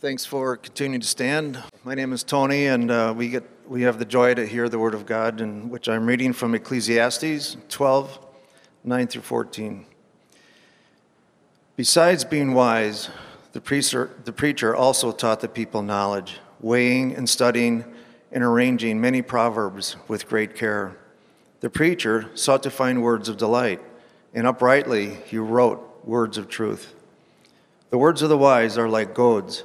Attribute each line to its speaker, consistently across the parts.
Speaker 1: Thanks for continuing to stand. My name is Tony, and uh, we, get, we have the joy to hear the Word of God, in which I'm reading from Ecclesiastes 12 9 through 14. Besides being wise, the preacher, the preacher also taught the people knowledge, weighing and studying and arranging many proverbs with great care. The preacher sought to find words of delight, and uprightly he wrote words of truth. The words of the wise are like goads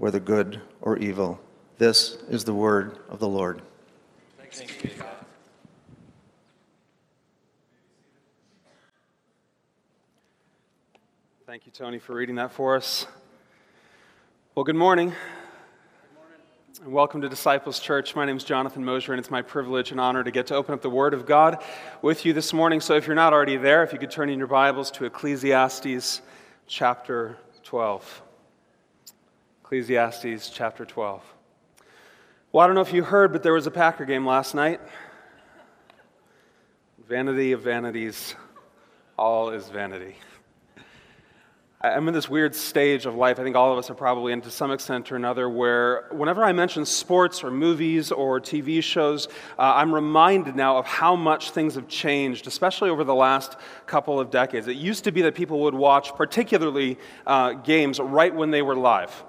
Speaker 1: whether good or evil. This is the word of the Lord.
Speaker 2: Thank you, Tony, for reading that for us. Well, good morning. And welcome to Disciples Church. My name is Jonathan Mosier, and it's my privilege and honor to get to open up the Word of God with you this morning. So, if you're not already there, if you could turn in your Bibles to Ecclesiastes chapter 12. Ecclesiastes chapter 12. Well, I don't know if you heard, but there was a Packer game last night. Vanity of vanities, all is vanity. I'm in this weird stage of life. I think all of us are probably in to some extent or another, where whenever I mention sports or movies or TV shows, uh, I'm reminded now of how much things have changed, especially over the last couple of decades. It used to be that people would watch, particularly uh, games, right when they were live.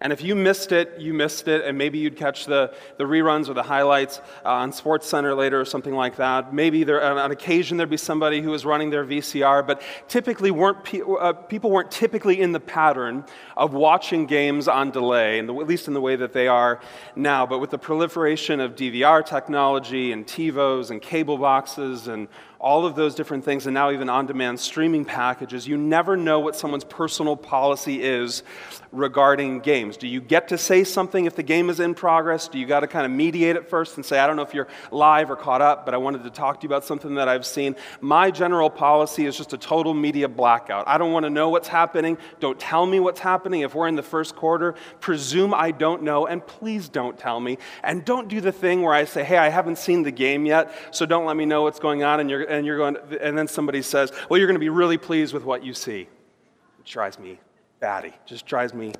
Speaker 2: And if you missed it, you missed it, and maybe you'd catch the, the reruns or the highlights uh, on SportsCenter later or something like that. Maybe there, on occasion there'd be somebody who was running their VCR, but typically weren't pe- uh, people weren't typically in the pattern of watching games on delay, the, at least in the way that they are now. But with the proliferation of DVR technology and TiVos and cable boxes and all of those different things, and now even on demand streaming packages, you never know what someone's personal policy is regarding games. Do you get to say something if the game is in progress? Do you got to kind of mediate it first and say, I don't know if you're live or caught up, but I wanted to talk to you about something that I've seen? My general policy is just a total media blackout. I don't want to know what's happening. Don't tell me what's happening. If we're in the first quarter, presume I don't know, and please don't tell me. And don't do the thing where I say, hey, I haven't seen the game yet, so don't let me know what's going on, and you're and you're going, and then somebody says, well, you're going to be really pleased with what you see. It drives me batty, just drives me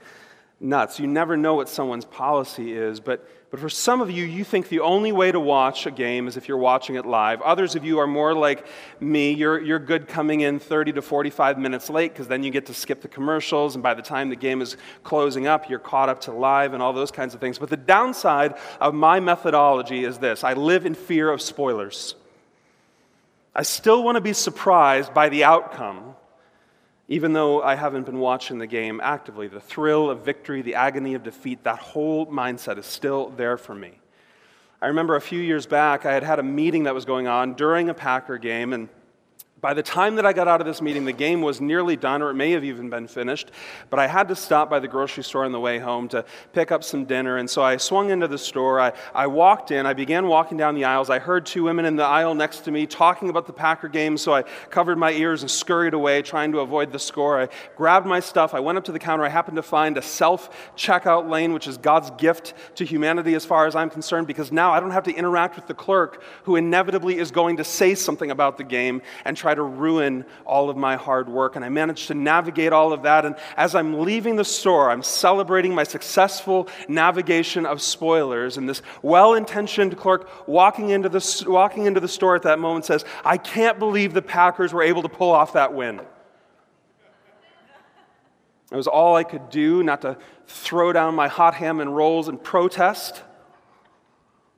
Speaker 2: nuts. You never know what someone's policy is, but, but for some of you, you think the only way to watch a game is if you're watching it live. Others of you are more like me. You're, you're good coming in 30 to 45 minutes late because then you get to skip the commercials, and by the time the game is closing up, you're caught up to live and all those kinds of things. But the downside of my methodology is this I live in fear of spoilers. I still want to be surprised by the outcome, even though I haven't been watching the game actively. The thrill of victory, the agony of defeat, that whole mindset is still there for me. I remember a few years back, I had had a meeting that was going on during a Packer game, and by the time that I got out of this meeting, the game was nearly done, or it may have even been finished. But I had to stop by the grocery store on the way home to pick up some dinner. And so I swung into the store. I, I walked in. I began walking down the aisles. I heard two women in the aisle next to me talking about the Packer game. So I covered my ears and scurried away, trying to avoid the score. I grabbed my stuff. I went up to the counter. I happened to find a self checkout lane, which is God's gift to humanity as far as I'm concerned, because now I don't have to interact with the clerk who inevitably is going to say something about the game and try to ruin all of my hard work. And I managed to navigate all of that. And as I'm leaving the store, I'm celebrating my successful navigation of spoilers. And this well intentioned clerk walking into, the, walking into the store at that moment says, I can't believe the Packers were able to pull off that win. It was all I could do not to throw down my hot ham and rolls and protest.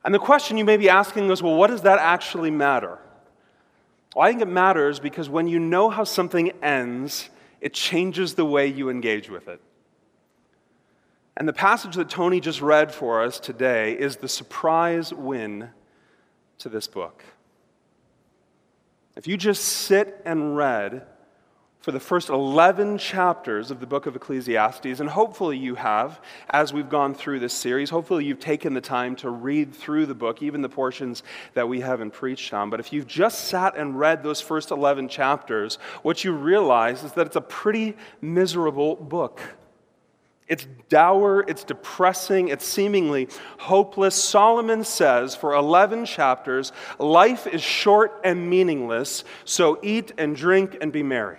Speaker 2: And the question you may be asking is well, what does that actually matter? Well, I think it matters because when you know how something ends, it changes the way you engage with it. And the passage that Tony just read for us today is the surprise win to this book. If you just sit and read for the first 11 chapters of the book of Ecclesiastes, and hopefully you have, as we've gone through this series. Hopefully you've taken the time to read through the book, even the portions that we haven't preached on. But if you've just sat and read those first 11 chapters, what you realize is that it's a pretty miserable book. It's dour, it's depressing, it's seemingly hopeless. Solomon says for 11 chapters, life is short and meaningless, so eat and drink and be merry.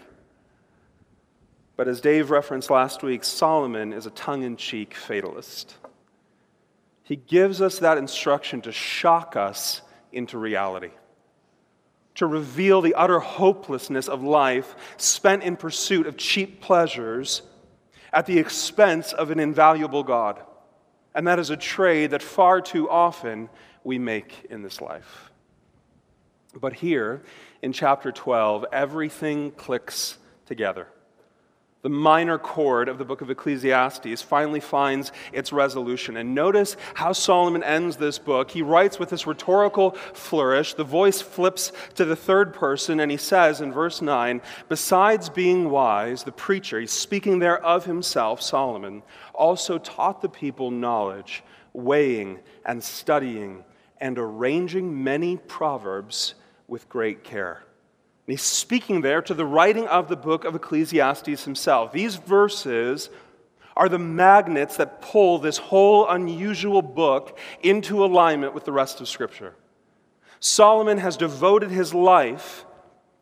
Speaker 2: But as Dave referenced last week, Solomon is a tongue in cheek fatalist. He gives us that instruction to shock us into reality, to reveal the utter hopelessness of life spent in pursuit of cheap pleasures at the expense of an invaluable God. And that is a trade that far too often we make in this life. But here in chapter 12, everything clicks together the minor chord of the book of Ecclesiastes finally finds its resolution. And notice how Solomon ends this book. He writes with this rhetorical flourish. The voice flips to the third person, and he says in verse 9 Besides being wise, the preacher, he's speaking there of himself, Solomon, also taught the people knowledge, weighing and studying, and arranging many proverbs with great care. And he's speaking there to the writing of the book of Ecclesiastes himself. These verses are the magnets that pull this whole unusual book into alignment with the rest of Scripture. Solomon has devoted his life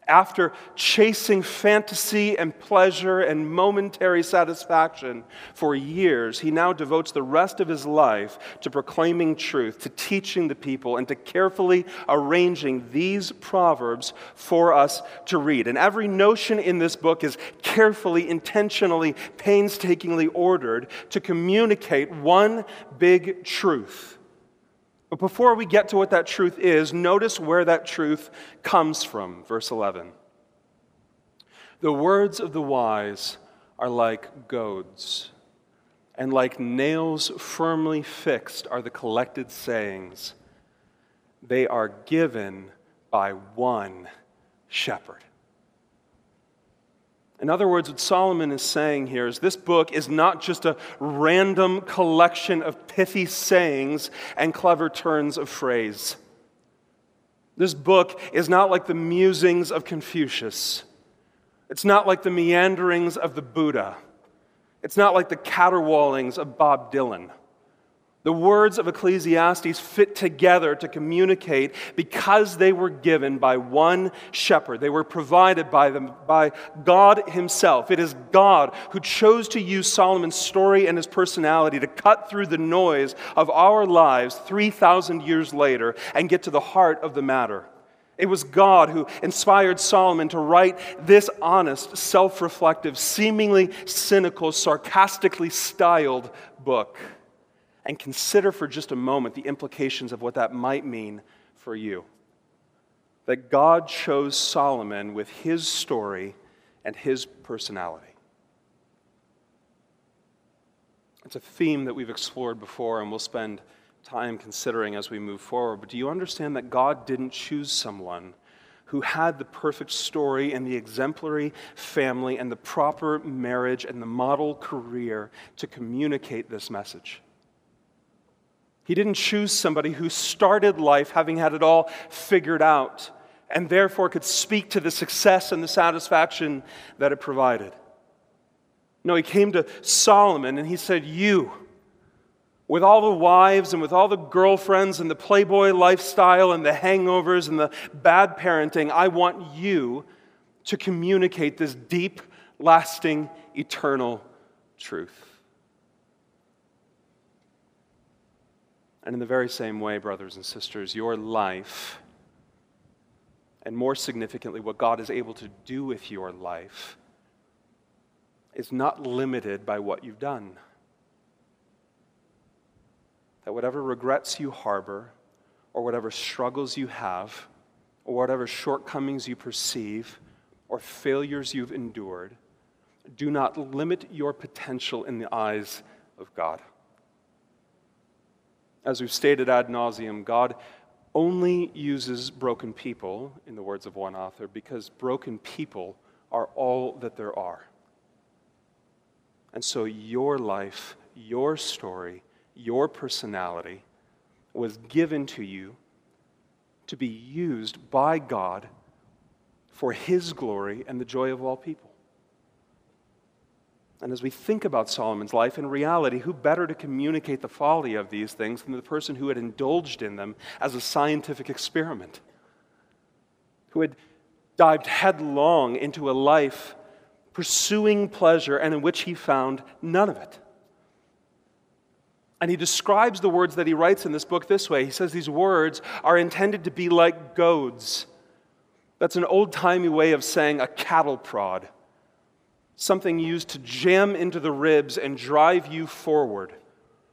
Speaker 2: after chasing fantasy and pleasure and momentary satisfaction for years, he now devotes the rest of his life to proclaiming truth, to teaching the people, and to carefully arranging these proverbs for us to read. And every notion in this book is carefully, intentionally, painstakingly ordered to communicate one big truth but before we get to what that truth is, notice where that truth comes from. Verse 11. The words of the wise are like goads, and like nails firmly fixed are the collected sayings. They are given by one shepherd. In other words, what Solomon is saying here is this book is not just a random collection of pithy sayings and clever turns of phrase. This book is not like the musings of Confucius. It's not like the meanderings of the Buddha. It's not like the caterwaulings of Bob Dylan. The words of Ecclesiastes fit together to communicate because they were given by one shepherd. They were provided by, them, by God Himself. It is God who chose to use Solomon's story and his personality to cut through the noise of our lives 3,000 years later and get to the heart of the matter. It was God who inspired Solomon to write this honest, self reflective, seemingly cynical, sarcastically styled book and consider for just a moment the implications of what that might mean for you. That God chose Solomon with his story and his personality. It's a theme that we've explored before and we'll spend time considering as we move forward. But do you understand that God didn't choose someone who had the perfect story and the exemplary family and the proper marriage and the model career to communicate this message? He didn't choose somebody who started life having had it all figured out and therefore could speak to the success and the satisfaction that it provided. No, he came to Solomon and he said, You, with all the wives and with all the girlfriends and the playboy lifestyle and the hangovers and the bad parenting, I want you to communicate this deep, lasting, eternal truth. And in the very same way, brothers and sisters, your life, and more significantly, what God is able to do with your life, is not limited by what you've done. That whatever regrets you harbor, or whatever struggles you have, or whatever shortcomings you perceive, or failures you've endured, do not limit your potential in the eyes of God. As we've stated ad nauseum, God only uses broken people, in the words of one author, because broken people are all that there are. And so your life, your story, your personality was given to you to be used by God for His glory and the joy of all people. And as we think about Solomon's life, in reality, who better to communicate the folly of these things than the person who had indulged in them as a scientific experiment? Who had dived headlong into a life pursuing pleasure and in which he found none of it. And he describes the words that he writes in this book this way. He says these words are intended to be like goads. That's an old timey way of saying a cattle prod something used to jam into the ribs and drive you forward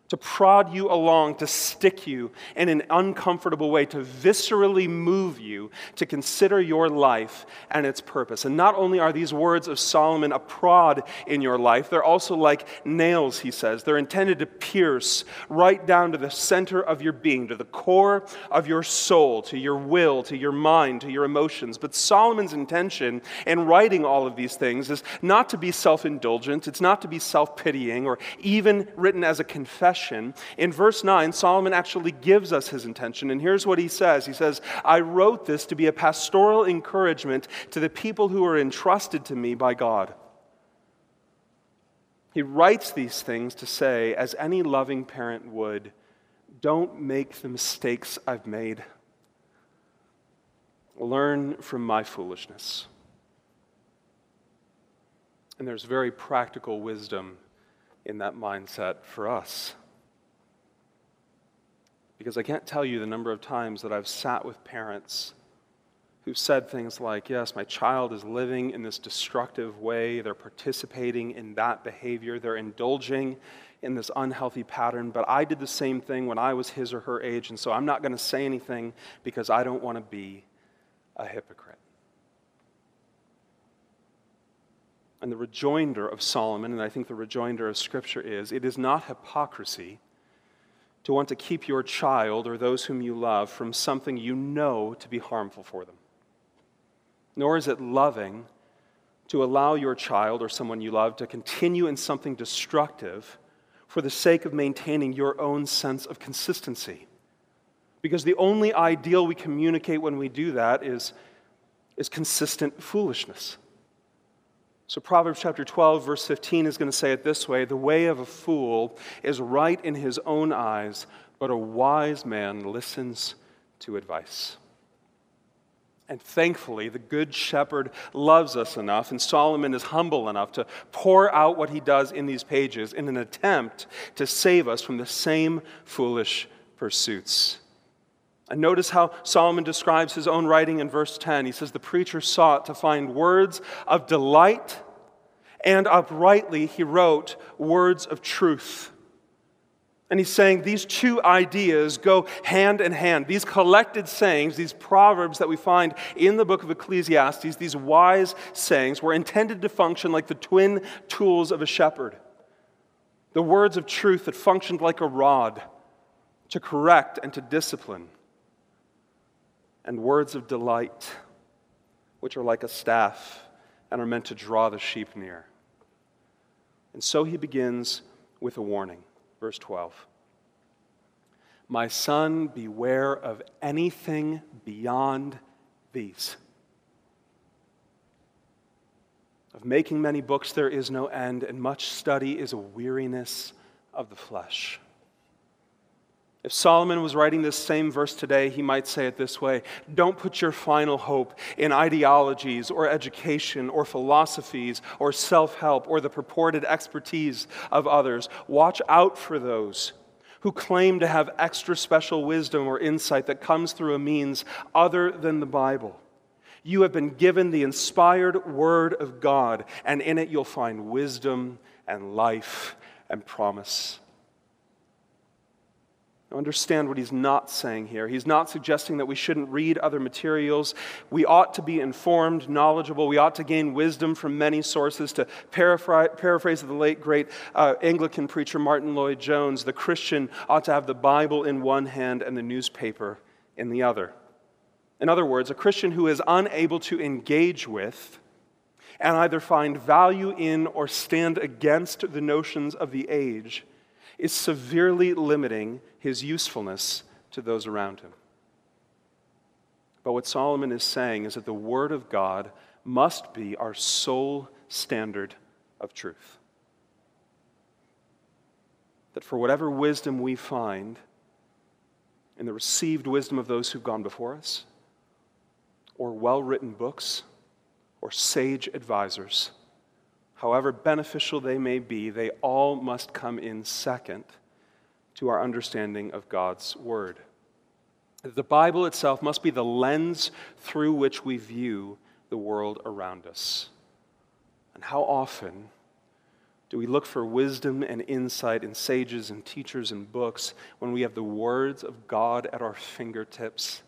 Speaker 2: to prod you along, to stick you in an uncomfortable way, to viscerally move you to consider your life and its purpose. And not only are these words of Solomon a prod in your life, they're also like nails, he says. They're intended to pierce right down to the center of your being, to the core of your soul, to your will, to your mind, to your emotions. But Solomon's intention in writing all of these things is not to be self indulgent, it's not to be self pitying, or even written as a confession confession. In verse 9, Solomon actually gives us his intention, and here's what he says He says, I wrote this to be a pastoral encouragement to the people who are entrusted to me by God. He writes these things to say, as any loving parent would, don't make the mistakes I've made. Learn from my foolishness. And there's very practical wisdom in that mindset for us. Because I can't tell you the number of times that I've sat with parents who've said things like, Yes, my child is living in this destructive way. They're participating in that behavior. They're indulging in this unhealthy pattern. But I did the same thing when I was his or her age. And so I'm not going to say anything because I don't want to be a hypocrite. And the rejoinder of Solomon, and I think the rejoinder of Scripture is it is not hypocrisy to want to keep your child or those whom you love from something you know to be harmful for them. Nor is it loving to allow your child or someone you love to continue in something destructive for the sake of maintaining your own sense of consistency. Because the only ideal we communicate when we do that is, is consistent foolishness. So, Proverbs chapter 12, verse 15 is going to say it this way The way of a fool is right in his own eyes, but a wise man listens to advice. And thankfully, the Good Shepherd loves us enough, and Solomon is humble enough to pour out what he does in these pages in an attempt to save us from the same foolish pursuits. And notice how Solomon describes his own writing in verse 10. He says, The preacher sought to find words of delight, and uprightly he wrote words of truth. And he's saying these two ideas go hand in hand. These collected sayings, these proverbs that we find in the book of Ecclesiastes, these wise sayings, were intended to function like the twin tools of a shepherd. The words of truth that functioned like a rod to correct and to discipline and words of delight, which are like a staff and are meant to draw the sheep near. And so he begins with a warning. Verse 12 My son, beware of anything beyond these. Of making many books there is no end, and much study is a weariness of the flesh. If Solomon was writing this same verse today, he might say it this way Don't put your final hope in ideologies or education or philosophies or self help or the purported expertise of others. Watch out for those who claim to have extra special wisdom or insight that comes through a means other than the Bible. You have been given the inspired Word of God, and in it you'll find wisdom and life and promise. Understand what he's not saying here. He's not suggesting that we shouldn't read other materials. We ought to be informed, knowledgeable. We ought to gain wisdom from many sources. To paraphrase the late great uh, Anglican preacher Martyn Lloyd-Jones, the Christian ought to have the Bible in one hand and the newspaper in the other. In other words, a Christian who is unable to engage with and either find value in or stand against the notions of the age is severely limiting his usefulness to those around him. But what Solomon is saying is that the Word of God must be our sole standard of truth. That for whatever wisdom we find in the received wisdom of those who've gone before us, or well written books, or sage advisors, however beneficial they may be, they all must come in second to our understanding of God's Word. The Bible itself must be the lens through which we view the world around us. And how often do we look for wisdom and insight in sages and teachers and books when we have the words of God at our fingertips,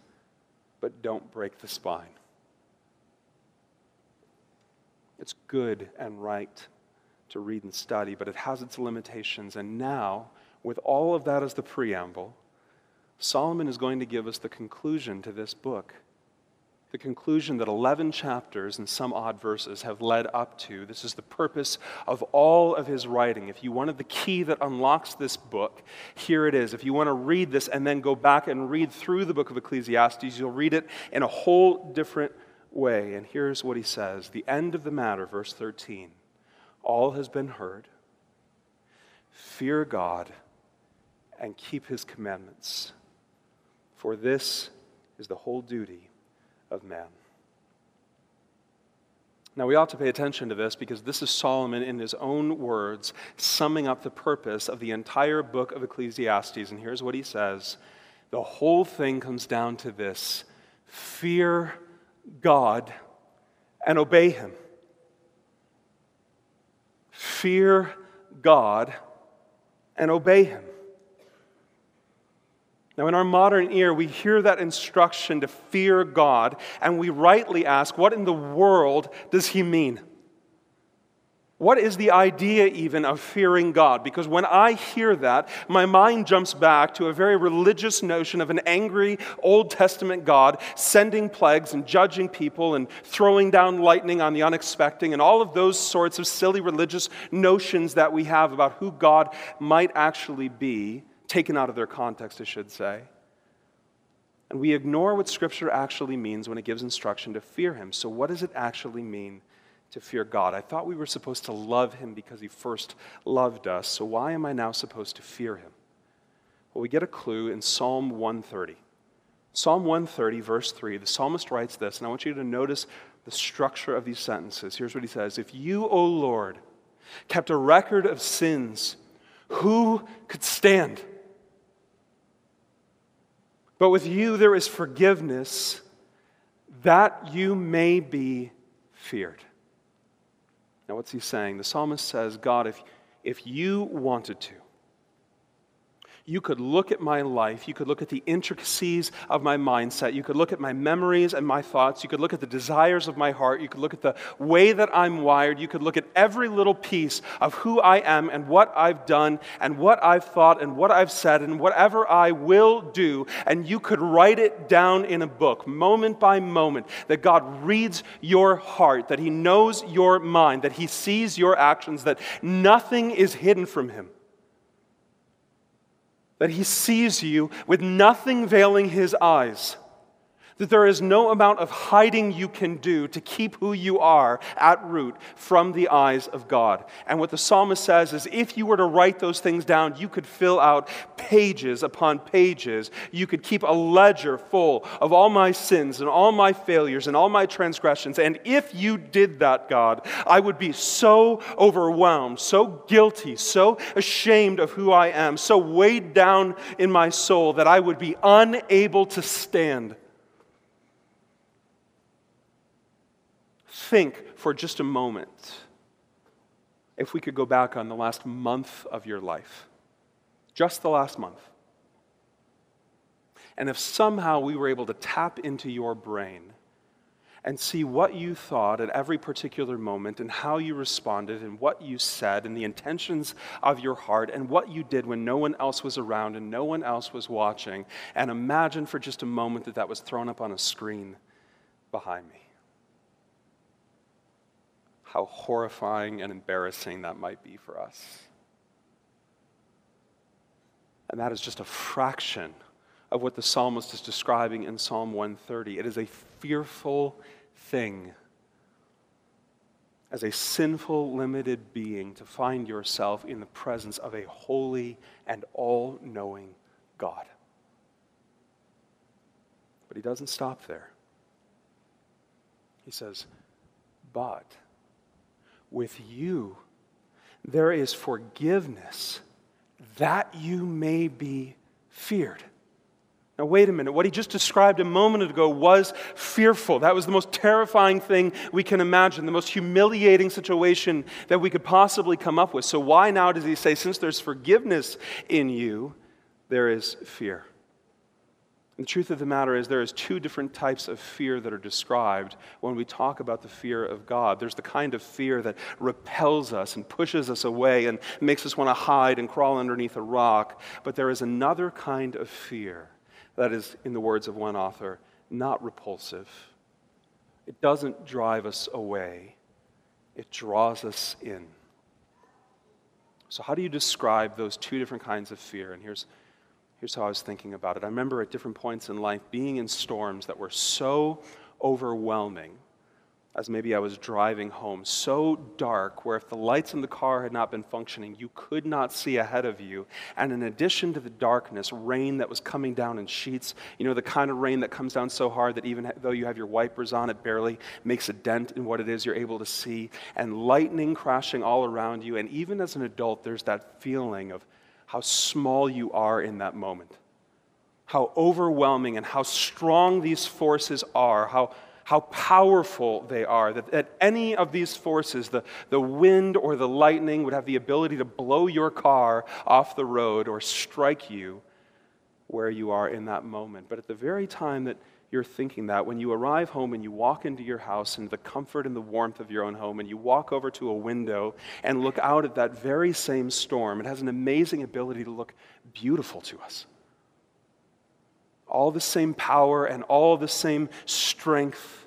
Speaker 2: but don't break the spine? It's good and right to read and study, but it has its limitations. And now, with all of that as the preamble, Solomon is going to give us the conclusion to this book. The conclusion that 11 chapters and some odd verses have led up to. This is the purpose of all of his writing. If you wanted the key that unlocks this book, here it is. If you want to read this and then go back and read through the book of Ecclesiastes, you'll read it in a whole different way. And here's what he says The end of the matter, verse 13 all has been heard. Fear God and keep his commandments, for this is the whole duty of man. Now, we ought to pay attention to this because this is Solomon, in his own words, summing up the purpose of the entire book of Ecclesiastes. And here's what he says The whole thing comes down to this fear God and obey Him. Fear God and obey Him. Now, in our modern ear, we hear that instruction to fear God, and we rightly ask, what in the world does He mean? What is the idea, even, of fearing God? Because when I hear that, my mind jumps back to a very religious notion of an angry Old Testament God sending plagues and judging people and throwing down lightning on the unexpected and all of those sorts of silly religious notions that we have about who God might actually be, taken out of their context, I should say. And we ignore what Scripture actually means when it gives instruction to fear Him. So, what does it actually mean to fear God. I thought we were supposed to love him because he first loved us, so why am I now supposed to fear him? Well, we get a clue in Psalm 130. Psalm 130, verse 3, the psalmist writes this, and I want you to notice the structure of these sentences. Here's what he says If you, O Lord, kept a record of sins, who could stand? But with you there is forgiveness that you may be feared. Now, what's he saying? The psalmist says, God, if, if you wanted to, you could look at my life. You could look at the intricacies of my mindset. You could look at my memories and my thoughts. You could look at the desires of my heart. You could look at the way that I'm wired. You could look at every little piece of who I am and what I've done and what I've thought and what I've said and whatever I will do. And you could write it down in a book, moment by moment, that God reads your heart, that He knows your mind, that He sees your actions, that nothing is hidden from Him that he sees you with nothing veiling his eyes that there is no amount of hiding you can do to keep who you are at root from the eyes of God. And what the psalmist says is if you were to write those things down, you could fill out pages upon pages. You could keep a ledger full of all my sins and all my failures and all my transgressions. And if you did that, God, I would be so overwhelmed, so guilty, so ashamed of who I am, so weighed down in my soul that I would be unable to stand think for just a moment if we could go back on the last month of your life, just the last month. And if somehow we were able to tap into your brain and see what you thought at every particular moment and how you responded and what you said and the intentions of your heart and what you did when no one else was around and no one else was watching, and imagine for just a moment that that was thrown up on a screen behind me. How horrifying and embarrassing that might be for us. And that is just a fraction of what the psalmist is describing in Psalm 130. It is a fearful thing as a sinful, limited being to find yourself in the presence of a holy and all knowing God. But he doesn't stop there. He says, But with you there is forgiveness that you may be feared. Now, wait a minute. What he just described a moment ago was fearful. That was the most terrifying thing we can imagine, the most humiliating situation that we could possibly come up with. So, why now does he say, since there's forgiveness in you, there is fear? The truth of the matter is, there is two different types of fear that are described when we talk about the fear of God. There's the kind of fear that repels us and pushes us away and makes us want to hide and crawl underneath a rock. But there is another kind of fear that is, in the words of one author, not repulsive. It doesn't drive us away, it draws us in. So, how do you describe those two different kinds of fear? And here's Here's how I was thinking about it. I remember at different points in life being in storms that were so overwhelming as maybe I was driving home, so dark where if the lights in the car had not been functioning, you could not see ahead of you. And in addition to the darkness, rain that was coming down in sheets, you know, the kind of rain that comes down so hard that even though you have your wipers on, it barely makes a dent in what it is you're able to see, and lightning crashing all around you. And even as an adult, there's that feeling of, how small you are in that moment, how overwhelming and how strong these forces are, how, how powerful they are. That, that any of these forces, the, the wind or the lightning, would have the ability to blow your car off the road or strike you where you are in that moment. But at the very time that you're thinking that when you arrive home and you walk into your house in the comfort and the warmth of your own home and you walk over to a window and look out at that very same storm, it has an amazing ability to look beautiful to us. All the same power and all the same strength.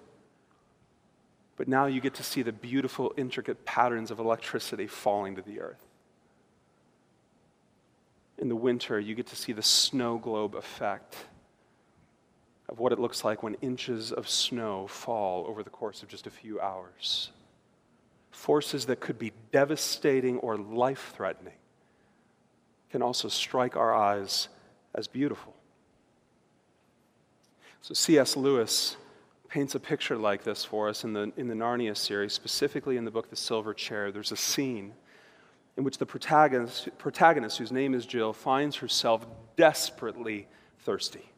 Speaker 2: But now you get to see the beautiful, intricate patterns of electricity falling to the earth. In the winter, you get to see the snow globe effect of what it looks like when inches of snow fall over the course of just a few hours. Forces that could be devastating or life threatening can also strike our eyes as beautiful. So, C.S. Lewis paints a picture like this for us in the, in the Narnia series, specifically in the book The Silver Chair. There's a scene in which the protagonist, protagonist, whose name is Jill, finds herself desperately thirsty.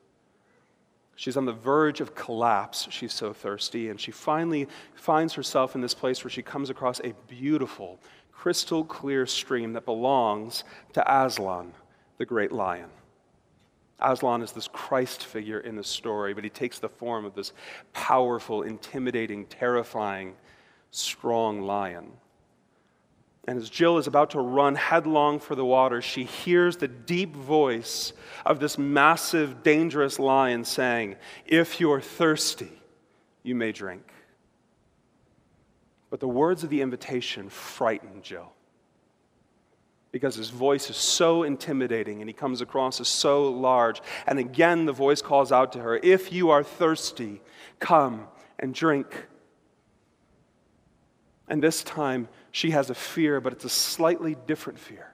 Speaker 2: She's on the verge of collapse. She's so thirsty. And she finally finds herself in this place where she comes across a beautiful, crystal clear stream that belongs to Aslan, the great lion. Aslan is this Christ figure in the story, but he takes the form of this powerful, intimidating, terrifying, strong lion. And as Jill is about to run headlong for the water, she hears the deep voice of this massive, dangerous lion saying, If you're thirsty, you may drink. But the words of the invitation frighten Jill because his voice is so intimidating and he comes across as so large. And again, the voice calls out to her, If you are thirsty, come and drink. And this time, she has a fear, but it's a slightly different fear.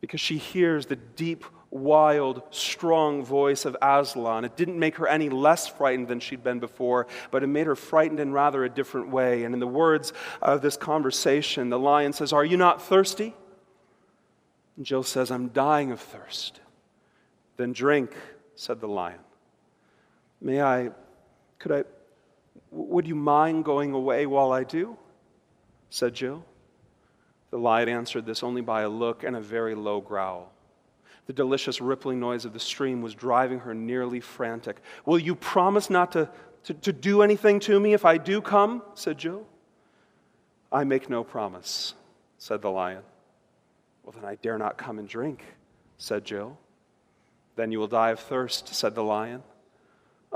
Speaker 2: Because she hears the deep, wild, strong voice of Aslan. It didn't make her any less frightened than she'd been before, but it made her frightened in rather a different way. And in the words of this conversation, the lion says, Are you not thirsty? And Jill says, I'm dying of thirst. Then drink, said the lion. May I, could I, would you mind going away while I do? Said Jill. The lion answered this only by a look and a very low growl. The delicious rippling noise of the stream was driving her nearly frantic. Will you promise not to, to, to do anything to me if I do come? said Jill. I make no promise, said the lion. Well, then I dare not come and drink, said Jill. Then you will die of thirst, said the lion.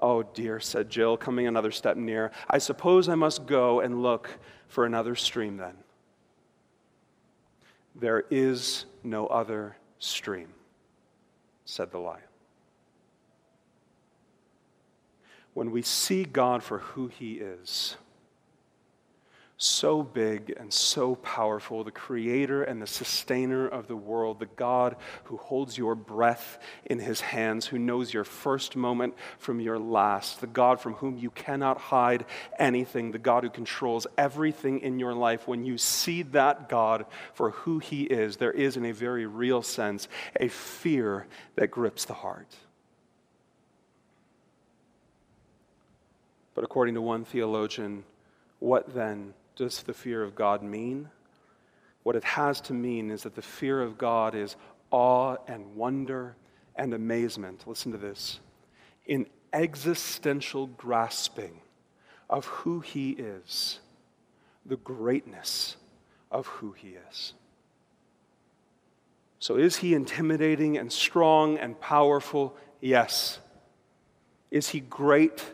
Speaker 2: Oh dear, said Jill, coming another step near. I suppose I must go and look for another stream then. There is no other stream, said the lion. When we see God for who he is, so big and so powerful, the creator and the sustainer of the world, the God who holds your breath in his hands, who knows your first moment from your last, the God from whom you cannot hide anything, the God who controls everything in your life. When you see that God for who he is, there is, in a very real sense, a fear that grips the heart. But according to one theologian, what then does the fear of God mean? What it has to mean is that the fear of God is awe and wonder and amazement. Listen to this in existential grasping of who He is, the greatness of who He is. So, is He intimidating and strong and powerful? Yes. Is He great,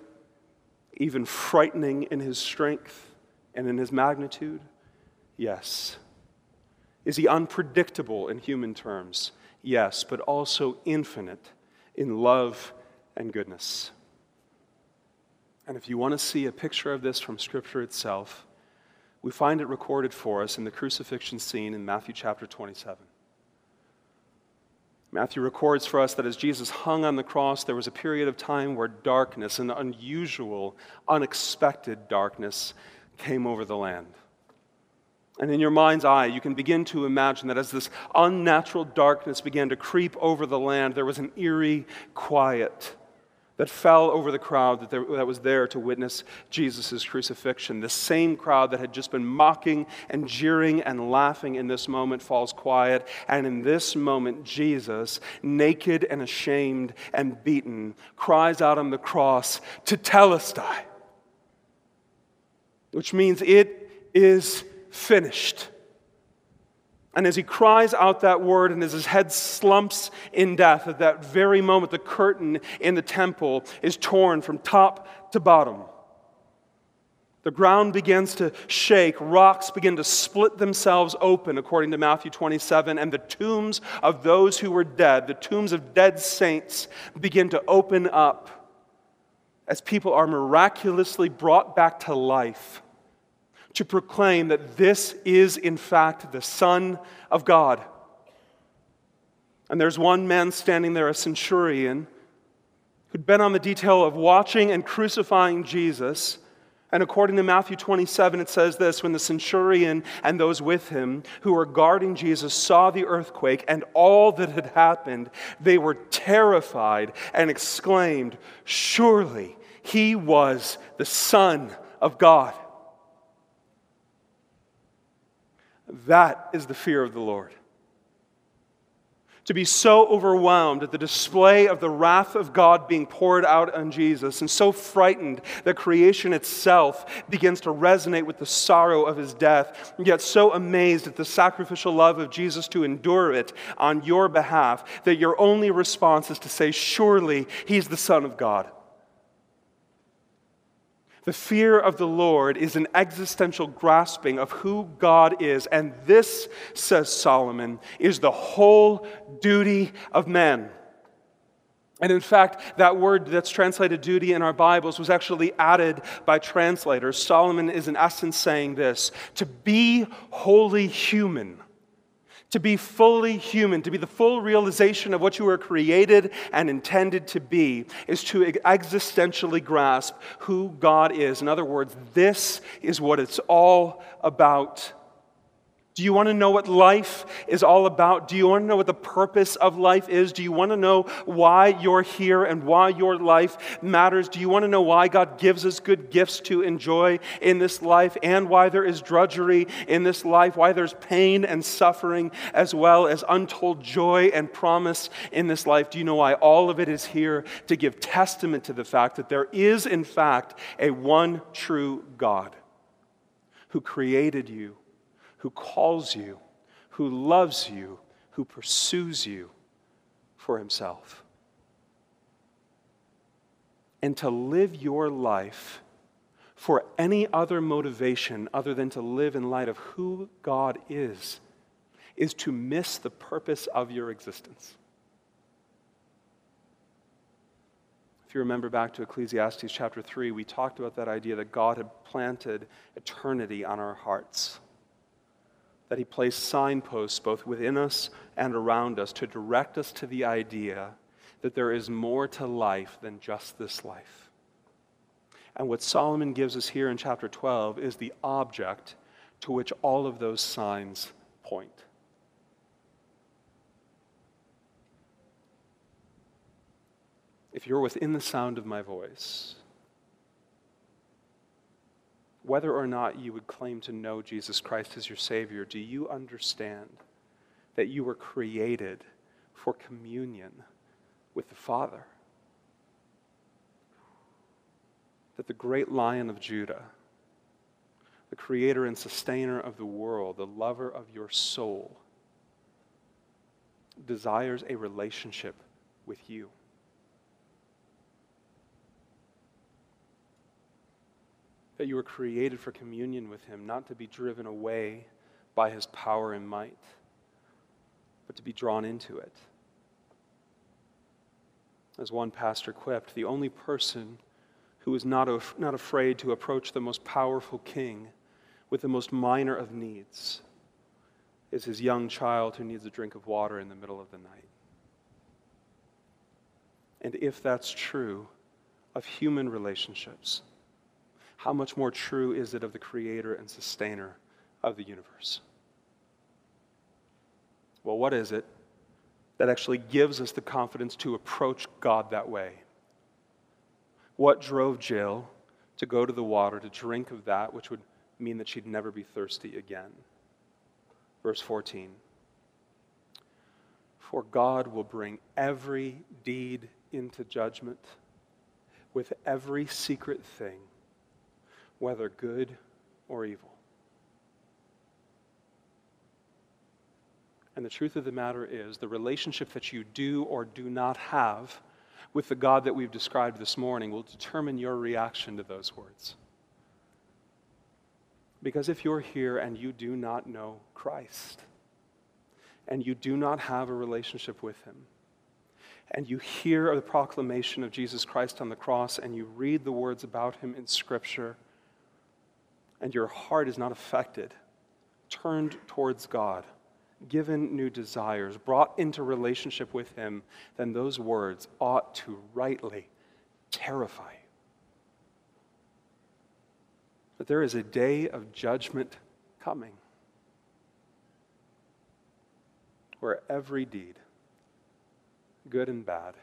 Speaker 2: even frightening in His strength? And in his magnitude? Yes. Is he unpredictable in human terms? Yes, but also infinite in love and goodness. And if you want to see a picture of this from Scripture itself, we find it recorded for us in the crucifixion scene in Matthew chapter 27. Matthew records for us that as Jesus hung on the cross, there was a period of time where darkness, an unusual, unexpected darkness, came over the land. And in your mind's eye, you can begin to imagine that as this unnatural darkness began to creep over the land, there was an eerie quiet that fell over the crowd that, there, that was there to witness Jesus' crucifixion. The same crowd that had just been mocking and jeering and laughing in this moment falls quiet. And in this moment, Jesus, naked and ashamed and beaten, cries out on the cross, Tetelestai which means it is finished. And as he cries out that word, and as his head slumps in death, at that very moment, the curtain in the temple is torn from top to bottom. The ground begins to shake, rocks begin to split themselves open, according to Matthew 27, and the tombs of those who were dead, the tombs of dead saints, begin to open up as people are miraculously brought back to life to proclaim that this is, in fact, the Son of God. And there's one man standing there, a centurion, who'd been on the detail of watching and crucifying Jesus. And according to Matthew 27, it says this When the centurion and those with him who were guarding Jesus saw the earthquake and all that had happened, they were terrified and exclaimed, Surely he was the Son of God. That is the fear of the Lord. To be so overwhelmed at the display of the wrath of God being poured out on Jesus, and so frightened that creation itself begins to resonate with the sorrow of his death, and yet so amazed at the sacrificial love of Jesus to endure it on your behalf that your only response is to say, Surely he's the Son of God. The fear of the Lord is an existential grasping of who God is. And this, says Solomon, is the whole duty of men. And in fact, that word that's translated duty in our Bibles was actually added by translators. Solomon is in essence saying this to be wholly human to be fully human, to be the full realization of what you were created and intended to be, is to existentially grasp who God is. In other words, this is what it's all about. Do you want to know what life is all about? Do you want to know what the purpose of life is? Do you want to know why you're here and why your life matters? Do you want to know why God gives us good gifts to enjoy in this life and why there is drudgery in this life, why there's pain and suffering as well as untold joy and promise in this life? Do you know why all of it is here to give testament to the fact that there is, in fact, a one true God who created you? Who calls you, who loves you, who pursues you for himself. And to live your life for any other motivation other than to live in light of who God is, is to miss the purpose of your existence. If you remember back to Ecclesiastes chapter 3, we talked about that idea that God had planted eternity on our hearts, that He placed signposts both within us and around us to direct us to the idea that there is more to life than just this life. And what Solomon gives us here in chapter 12 is the object to which all of those signs point. if you're within the sound of my voice, whether or not you would claim to know Jesus Christ as your Savior, do you understand that you were created for communion with the Father? That the great lion of Judah, the creator and sustainer of the world, the lover of your soul, desires a relationship with you. That you were created for communion with Him, not to be driven away by His power and might, but to be drawn into it. As one pastor quipped, the only person who is not, af- not afraid to approach the most powerful king with the most minor of needs is his young child who needs a drink of water in the middle of the night. And if that's true of human relationships, how much more true is it of the creator and sustainer of the universe? Well, what is it that actually gives us the confidence to approach God that way? What drove Jill to go to the water to drink of that which would mean that she'd never be thirsty again? Verse 14 For God will bring every deed into judgment with every secret thing whether good or evil. And the truth of the matter is, the relationship that you do or do not have with the God that we've described this morning will determine your reaction to those words. Because if you're here and you do not know Christ, and you do not have a relationship with Him, and you hear the proclamation of Jesus Christ on the cross, and you read the words about Him in Scripture, and your heart is not affected, turned towards God, given new desires, brought into relationship with Him, then those words ought to rightly terrify you. That there is a day of judgment coming where every deed, good and bad,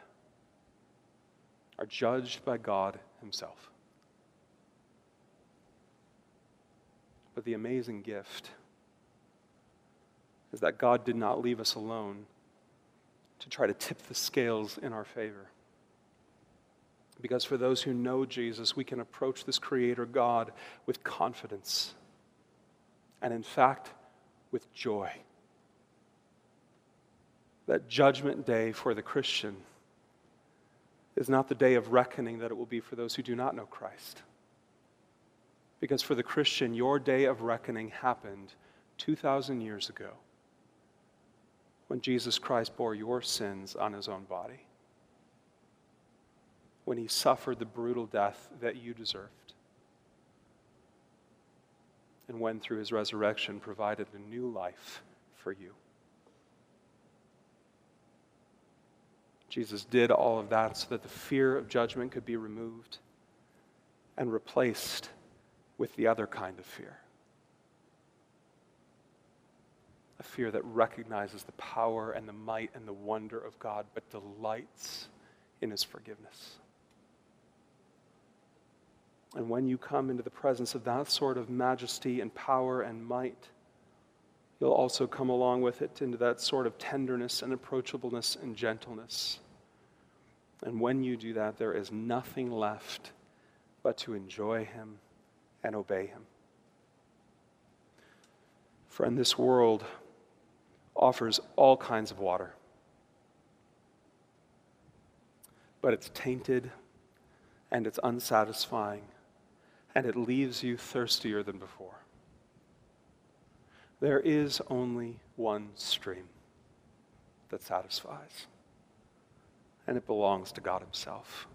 Speaker 2: are judged by God Himself. But the amazing gift is that God did not leave us alone to try to tip the scales in our favor. Because for those who know Jesus, we can approach this Creator God with confidence and, in fact, with joy. That judgment day for the Christian is not the day of reckoning that it will be for those who do not know Christ. Because for the Christian, your day of reckoning happened 2,000 years ago when Jesus Christ bore your sins on his own body, when he suffered the brutal death that you deserved, and when through his resurrection provided a new life for you. Jesus did all of that so that the fear of judgment could be removed and replaced with the other kind of fear a fear that recognizes the power and the might and the wonder of God, but delights in his forgiveness. And when you come into the presence of that sort of majesty and power and might, you'll also come along with it into that sort of tenderness and approachableness and gentleness. And when you do that, there is nothing left but to enjoy him and obey him. Friend, this world offers all kinds of water, but it's tainted and it's unsatisfying and it leaves you thirstier than before. There is only one stream that satisfies, and it belongs to God Himself.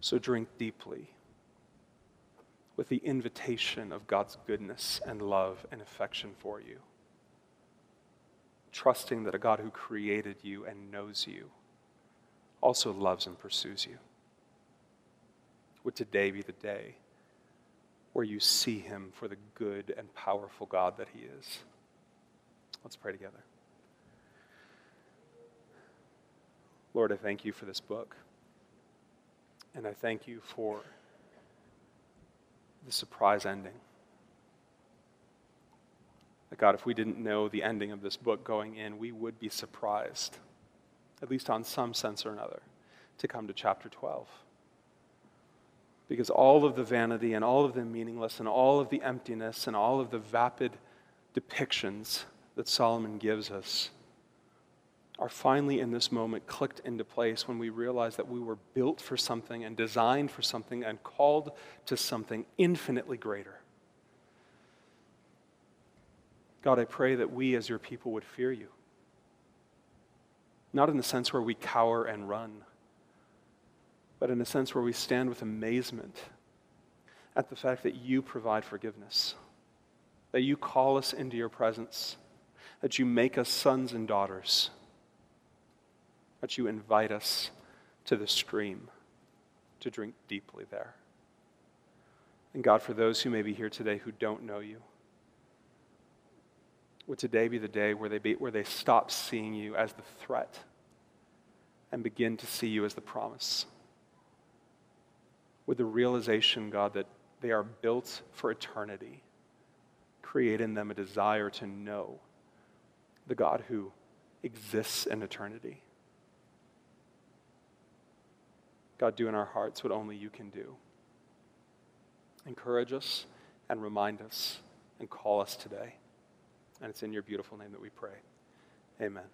Speaker 2: So drink deeply with the invitation of God's goodness and love and affection for you, trusting that a God who created you and knows you also loves and pursues you. Would today be the day where you see him for the good and powerful God that he is? Let's pray together. Lord, I thank you for this book. And I thank you for the surprise ending. That God, if we didn't know the ending of this book going in, we would be surprised, at least on some sense or another, to come to chapter 12. Because all of the vanity and all of the meaningless and all of the emptiness and all of the vapid depictions that Solomon gives us are finally in this moment clicked into place when we realize that we were built for something and designed for something and called to something infinitely greater. God, I pray that we as your people would fear you. Not in the sense where we cower and run, but in a sense where we stand with amazement at the fact that you provide forgiveness, that you call us into your presence, that you make us sons and daughters, that you invite us to the stream to drink deeply there. And God, for those who may be here today who don't know you, would today be the day where they, be, where they stop seeing you as the threat and begin to see you as the promise? with the realization, God, that they are built for eternity. Create in them a desire to know the God who exists in eternity. God, do in our hearts what only you can do. Encourage us and remind us and call us today. And it's in your beautiful name that we pray. Amen.